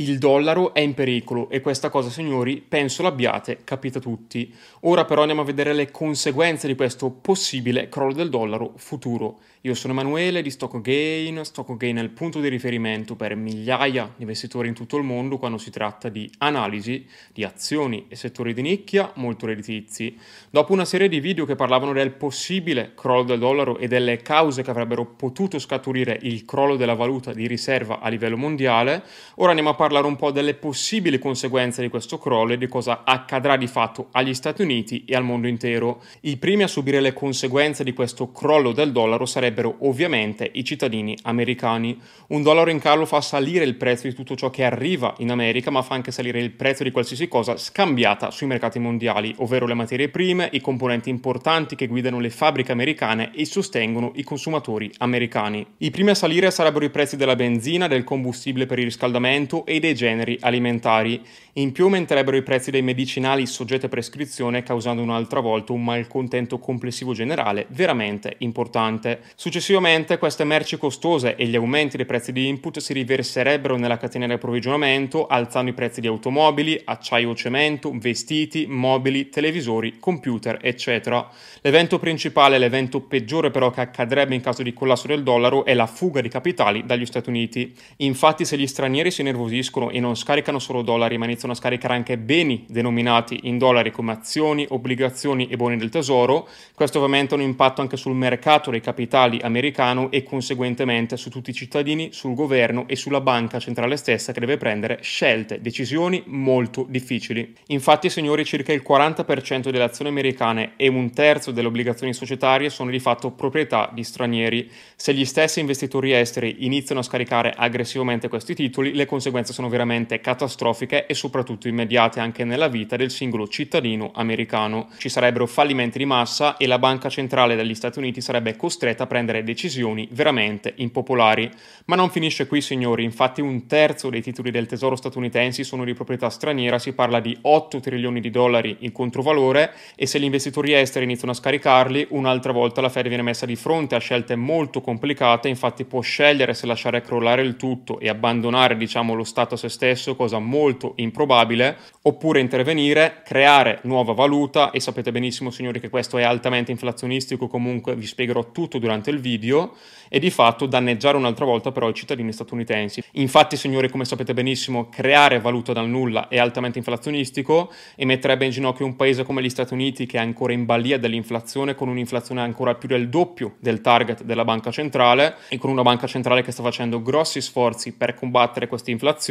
Il dollaro è in pericolo e questa cosa, signori, penso l'abbiate capita tutti. Ora però andiamo a vedere le conseguenze di questo possibile crollo del dollaro futuro. Io sono Emanuele di Stock Gain. Stock Gain è il punto di riferimento per migliaia di investitori in tutto il mondo quando si tratta di analisi di azioni e settori di nicchia molto redditizi. Dopo una serie di video che parlavano del possibile crollo del dollaro e delle cause che avrebbero potuto scaturire il crollo della valuta di riserva a livello mondiale, ora andiamo a parlare parlare un po' delle possibili conseguenze di questo crollo e di cosa accadrà di fatto agli Stati Uniti e al mondo intero. I primi a subire le conseguenze di questo crollo del dollaro sarebbero ovviamente i cittadini americani. Un dollaro in calo fa salire il prezzo di tutto ciò che arriva in America, ma fa anche salire il prezzo di qualsiasi cosa scambiata sui mercati mondiali, ovvero le materie prime, i componenti importanti che guidano le fabbriche americane e sostengono i consumatori americani. I primi a salire sarebbero i prezzi della benzina, del combustibile per il riscaldamento e dei generi alimentari. In più aumenterebbero i prezzi dei medicinali soggetti a prescrizione, causando un'altra volta un malcontento complessivo generale veramente importante. Successivamente, queste merci costose e gli aumenti dei prezzi di input si riverserebbero nella catena di approvvigionamento, alzando i prezzi di automobili, acciaio o cemento, vestiti, mobili, televisori, computer, eccetera. L'evento principale, l'evento peggiore però che accadrebbe in caso di collasso del dollaro, è la fuga di capitali dagli Stati Uniti. Infatti, se gli stranieri si nervosiscono, gestiscono e non scaricano solo dollari, ma iniziano a scaricare anche beni denominati in dollari come azioni, obbligazioni e buoni del tesoro. Questo ovviamente ha un impatto anche sul mercato dei capitali americano e conseguentemente su tutti i cittadini, sul governo e sulla banca centrale stessa che deve prendere scelte, decisioni molto difficili. Infatti, signori, circa il 40% delle azioni americane e un terzo delle obbligazioni societarie sono di fatto proprietà di stranieri. Se gli stessi investitori esteri iniziano a scaricare aggressivamente questi titoli, le conseguenze sono veramente catastrofiche e soprattutto immediate anche nella vita del singolo cittadino americano. Ci sarebbero fallimenti di massa e la banca centrale degli Stati Uniti sarebbe costretta a prendere decisioni veramente impopolari. Ma non finisce qui, signori, infatti un terzo dei titoli del tesoro statunitensi sono di proprietà straniera, si parla di 8 trilioni di dollari in controvalore e se gli investitori esteri iniziano a scaricarli, un'altra volta la Fed viene messa di fronte a scelte molto complicate, infatti può scegliere se lasciare crollare il tutto e abbandonare, diciamo, lo stato se stesso, cosa molto improbabile, oppure intervenire, creare nuova valuta e sapete benissimo signori che questo è altamente inflazionistico, comunque vi spiegherò tutto durante il video e di fatto danneggiare un'altra volta però i cittadini statunitensi. Infatti signori come sapete benissimo creare valuta dal nulla è altamente inflazionistico e metterebbe in ginocchio un paese come gli Stati Uniti che è ancora in balia dell'inflazione con un'inflazione ancora più del doppio del target della banca centrale e con una banca centrale che sta facendo grossi sforzi per combattere questa inflazione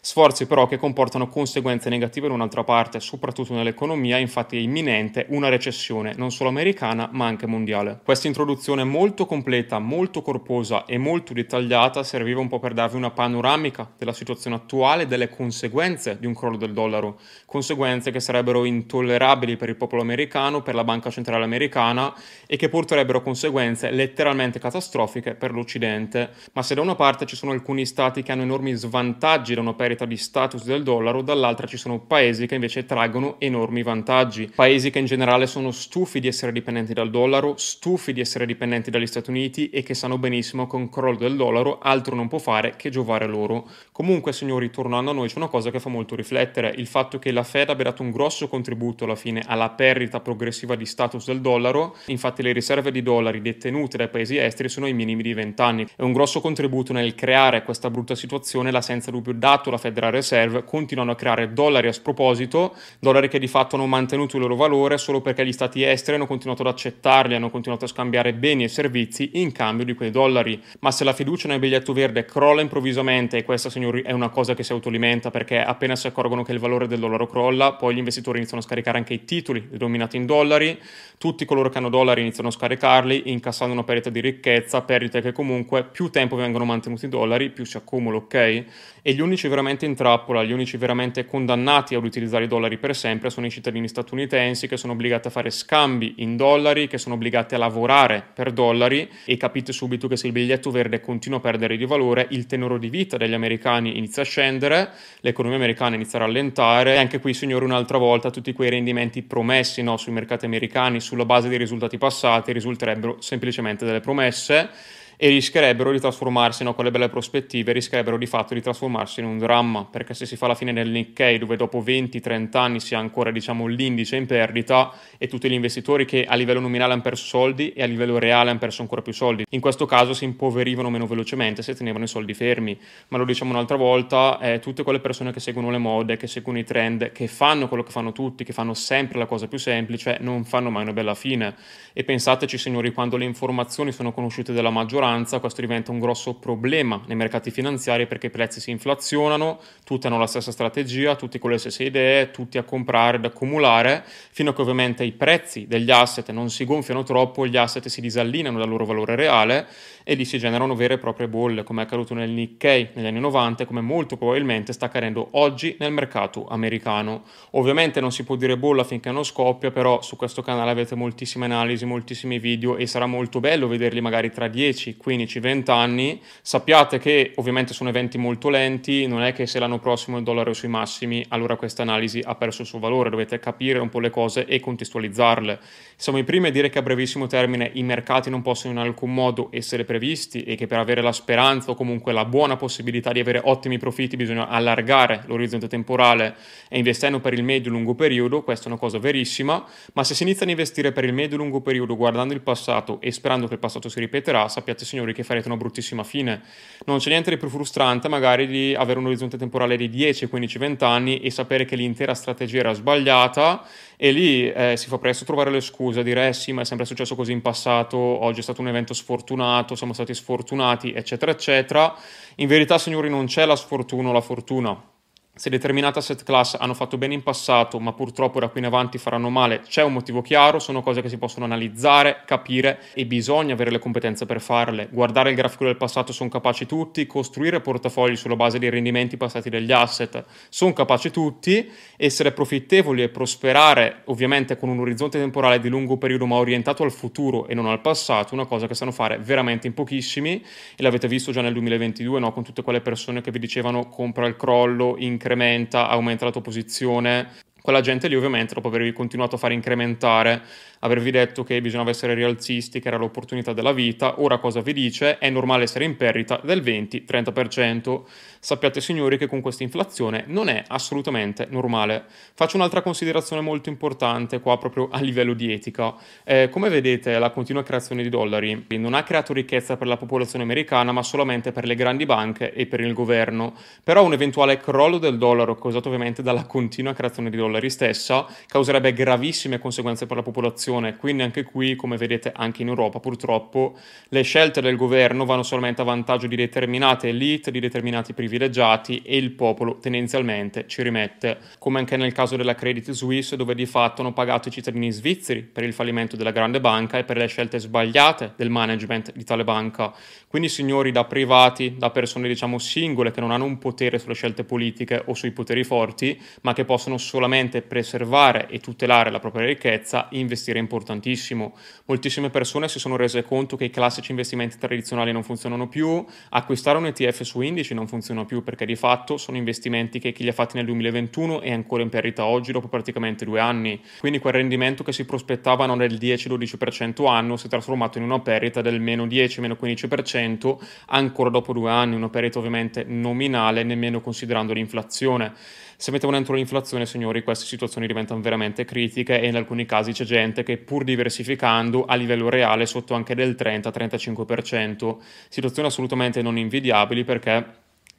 sforzi però che comportano conseguenze negative in un'altra parte, soprattutto nell'economia, infatti è imminente una recessione non solo americana ma anche mondiale. Questa introduzione molto completa, molto corposa e molto dettagliata serviva un po' per darvi una panoramica della situazione attuale e delle conseguenze di un crollo del dollaro, conseguenze che sarebbero intollerabili per il popolo americano, per la banca centrale americana e che porterebbero conseguenze letteralmente catastrofiche per l'Occidente. Ma se da una parte ci sono alcuni stati che hanno enormi svantaggi vantaggi da una perdita di status del dollaro, dall'altra ci sono paesi che invece traggono enormi vantaggi. Paesi che in generale sono stufi di essere dipendenti dal dollaro, stufi di essere dipendenti dagli Stati Uniti e che sanno benissimo che un crollo del dollaro altro non può fare che giovare loro. Comunque, signori, tornando a noi, c'è una cosa che fa molto riflettere, il fatto che la Fed abbia dato un grosso contributo alla fine alla perdita progressiva di status del dollaro, infatti le riserve di dollari detenute dai paesi esteri sono i minimi di 20 anni. È un grosso contributo nel creare questa brutta situazione la dubbio dato la Federal Reserve, continuano a creare dollari a sproposito, dollari che di fatto hanno mantenuto il loro valore solo perché gli stati esteri hanno continuato ad accettarli, hanno continuato a scambiare beni e servizi in cambio di quei dollari. Ma se la fiducia nel biglietto verde crolla improvvisamente, e questa signori è una cosa che si autoalimenta perché appena si accorgono che il valore del dollaro crolla, poi gli investitori iniziano a scaricare anche i titoli denominati in dollari, tutti coloro che hanno dollari iniziano a scaricarli, incassando una perdita di ricchezza, perdite che comunque più tempo vengono mantenuti i dollari, più si accumula, ok? E gli unici veramente in trappola, gli unici veramente condannati ad utilizzare i dollari per sempre sono i cittadini statunitensi che sono obbligati a fare scambi in dollari, che sono obbligati a lavorare per dollari e capite subito che se il biglietto verde continua a perdere di valore, il tenore di vita degli americani inizia a scendere, l'economia americana inizia a rallentare e anche qui, signori, un'altra volta tutti quei rendimenti promessi no, sui mercati americani sulla base dei risultati passati risulterebbero semplicemente delle promesse e rischierebbero di trasformarsi, no, con le belle prospettive, rischierebbero di fatto di trasformarsi in un dramma, perché se si fa la fine del Nikkei, dove dopo 20-30 anni si ha ancora diciamo, l'indice in perdita e tutti gli investitori che a livello nominale hanno perso soldi e a livello reale hanno perso ancora più soldi, in questo caso si impoverivano meno velocemente se tenevano i soldi fermi, ma lo diciamo un'altra volta, eh, tutte quelle persone che seguono le mode, che seguono i trend, che fanno quello che fanno tutti, che fanno sempre la cosa più semplice, non fanno mai una bella fine. E pensateci signori, quando le informazioni sono conosciute dalla maggioranza, maggioranza questo diventa un grosso problema nei mercati finanziari perché i prezzi si inflazionano, tutti hanno la stessa strategia, tutti con le stesse idee, tutti a comprare, ad accumulare, fino a che ovviamente i prezzi degli asset non si gonfiano troppo, gli asset si disallineano dal loro valore reale e lì si generano vere e proprie bolle, come è accaduto nel Nikkei negli anni 90 e come molto probabilmente sta accadendo oggi nel mercato americano. Ovviamente non si può dire bolla finché non scoppia, però su questo canale avete moltissime analisi, moltissimi video e sarà molto bello vederli magari tra 10, 15, 20 anni. Sappiate che ovviamente sono eventi molto lenti, non è che se l'anno prossimo il dollaro è sui massimi, allora questa analisi ha perso il suo valore, dovete capire un po' le cose e contestualizzarle. Siamo i primi a dire che a brevissimo termine i mercati non possono in alcun modo essere previsti e che per avere la speranza o comunque la buona possibilità di avere ottimi profitti bisogna allargare l'orizzonte temporale e investendo per il medio-lungo periodo, questa è una cosa verissima, ma se si inizia ad investire per il medio-lungo periodo guardando il passato e sperando che il passato si ripeterà, sappiate signori che farete una bruttissima fine. Non c'è niente di più frustrante magari di avere un orizzonte temporale di 10, 15, 20 anni e sapere che l'intera strategia era sbagliata e lì eh, si fa presto trovare le scuse, dire eh sì ma è sempre successo così in passato, oggi è stato un evento sfortunato, siamo stati sfortunati eccetera eccetera. In verità signori non c'è la sfortuna o la fortuna, se determinate asset class hanno fatto bene in passato, ma purtroppo da qui in avanti faranno male, c'è un motivo chiaro, sono cose che si possono analizzare, capire e bisogna avere le competenze per farle. Guardare il grafico del passato sono capaci tutti, costruire portafogli sulla base dei rendimenti passati degli asset sono capaci tutti, essere profittevoli e prosperare ovviamente con un orizzonte temporale di lungo periodo ma orientato al futuro e non al passato, una cosa che sanno fare veramente in pochissimi e l'avete visto già nel 2022 no? con tutte quelle persone che vi dicevano compra il crollo, in incrementa, aumenta la tua posizione. Quella gente lì ovviamente dopo avervi continuato a fare incrementare avervi detto che bisognava essere rialzisti, che era l'opportunità della vita, ora cosa vi dice? È normale essere in perdita del 20-30%. Sappiate signori che con questa inflazione non è assolutamente normale. Faccio un'altra considerazione molto importante qua proprio a livello di etica. Eh, come vedete la continua creazione di dollari non ha creato ricchezza per la popolazione americana ma solamente per le grandi banche e per il governo. Però un eventuale crollo del dollaro causato ovviamente dalla continua creazione di dollari stessa causerebbe gravissime conseguenze per la popolazione quindi anche qui, come vedete anche in Europa purtroppo, le scelte del governo vanno solamente a vantaggio di determinate elite, di determinati privilegiati e il popolo tendenzialmente ci rimette, come anche nel caso della Credit Suisse dove di fatto hanno pagato i cittadini svizzeri per il fallimento della grande banca e per le scelte sbagliate del management di tale banca. Quindi signori da privati, da persone diciamo singole che non hanno un potere sulle scelte politiche o sui poteri forti, ma che possono solamente preservare e tutelare la propria ricchezza, investire importantissimo. Moltissime persone si sono rese conto che i classici investimenti tradizionali non funzionano più, acquistare un ETF su indici non funziona più perché di fatto sono investimenti che chi li ha fatti nel 2021 è ancora in perdita oggi dopo praticamente due anni. Quindi quel rendimento che si prospettavano del 10-12% anno si è trasformato in una perdita del meno 10-15% ancora dopo due anni, una perdita ovviamente nominale nemmeno considerando l'inflazione. Se mettiamo dentro l'inflazione, signori, queste situazioni diventano veramente critiche e in alcuni casi c'è gente che pur diversificando a livello reale sotto anche del 30-35%. Situazioni assolutamente non invidiabili perché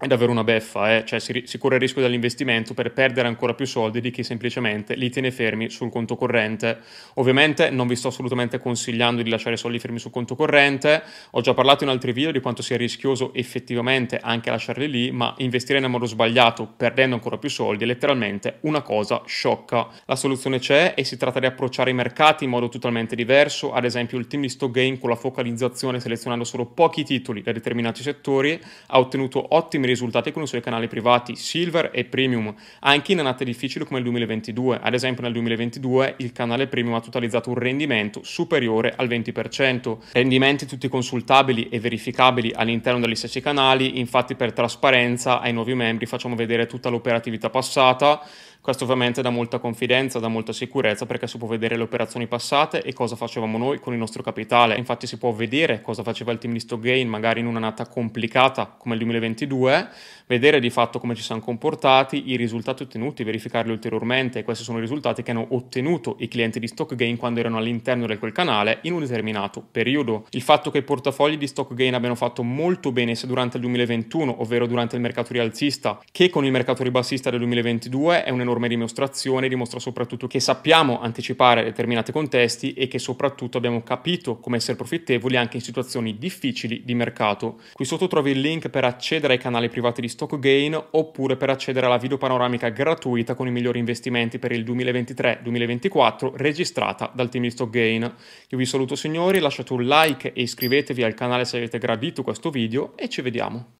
è davvero una beffa, eh? cioè si, si, corre il rischio dell'investimento per perdere ancora più soldi di chi semplicemente li tiene fermi sul conto corrente. Ovviamente non vi sto assolutamente consigliando di lasciare soldi fermi sul conto corrente, ho già parlato in altri video di quanto sia rischioso effettivamente anche lasciarli lì, ma investire nel modo sbagliato perdendo ancora più soldi è letteralmente una cosa sciocca. La soluzione c'è e si tratta di approcciare i mercati in modo totalmente diverso, ad esempio il team di Stock Gain con la focalizzazione selezionando solo pochi titoli da determinati settori ha ottenuto ottimi risultati con i suoi canali privati Silver e Premium, anche in annate difficili come il 2022. Ad esempio nel 2022 il canale Premium ha totalizzato un rendimento superiore al 20%. Rendimenti tutti consultabili e verificabili all'interno degli stessi canali, infatti per trasparenza ai nuovi membri facciamo vedere tutta l'operatività passata questo ovviamente dà molta confidenza, dà molta sicurezza perché si può vedere le operazioni passate e cosa facevamo noi con il nostro capitale. Infatti si può vedere cosa faceva il team di Stockgain magari in un'annata complicata come il 2022, vedere di fatto come ci siamo comportati, i risultati ottenuti, verificarli ulteriormente. Questi sono i risultati che hanno ottenuto i clienti di Stockgain quando erano all'interno di quel canale in un determinato periodo. Il fatto che i portafogli di Stockgain abbiano fatto molto bene sia durante il 2021, ovvero durante il mercato rialzista, che con il mercato ribassista del 2022 è un un'enorme dimostrazione, dimostra soprattutto che sappiamo anticipare determinati contesti e che soprattutto abbiamo capito come essere profittevoli anche in situazioni difficili di mercato. Qui sotto trovi il link per accedere ai canali privati di StockGain oppure per accedere alla video panoramica gratuita con i migliori investimenti per il 2023-2024 registrata dal team di StockGain. Io vi saluto signori, lasciate un like e iscrivetevi al canale se avete gradito questo video e ci vediamo.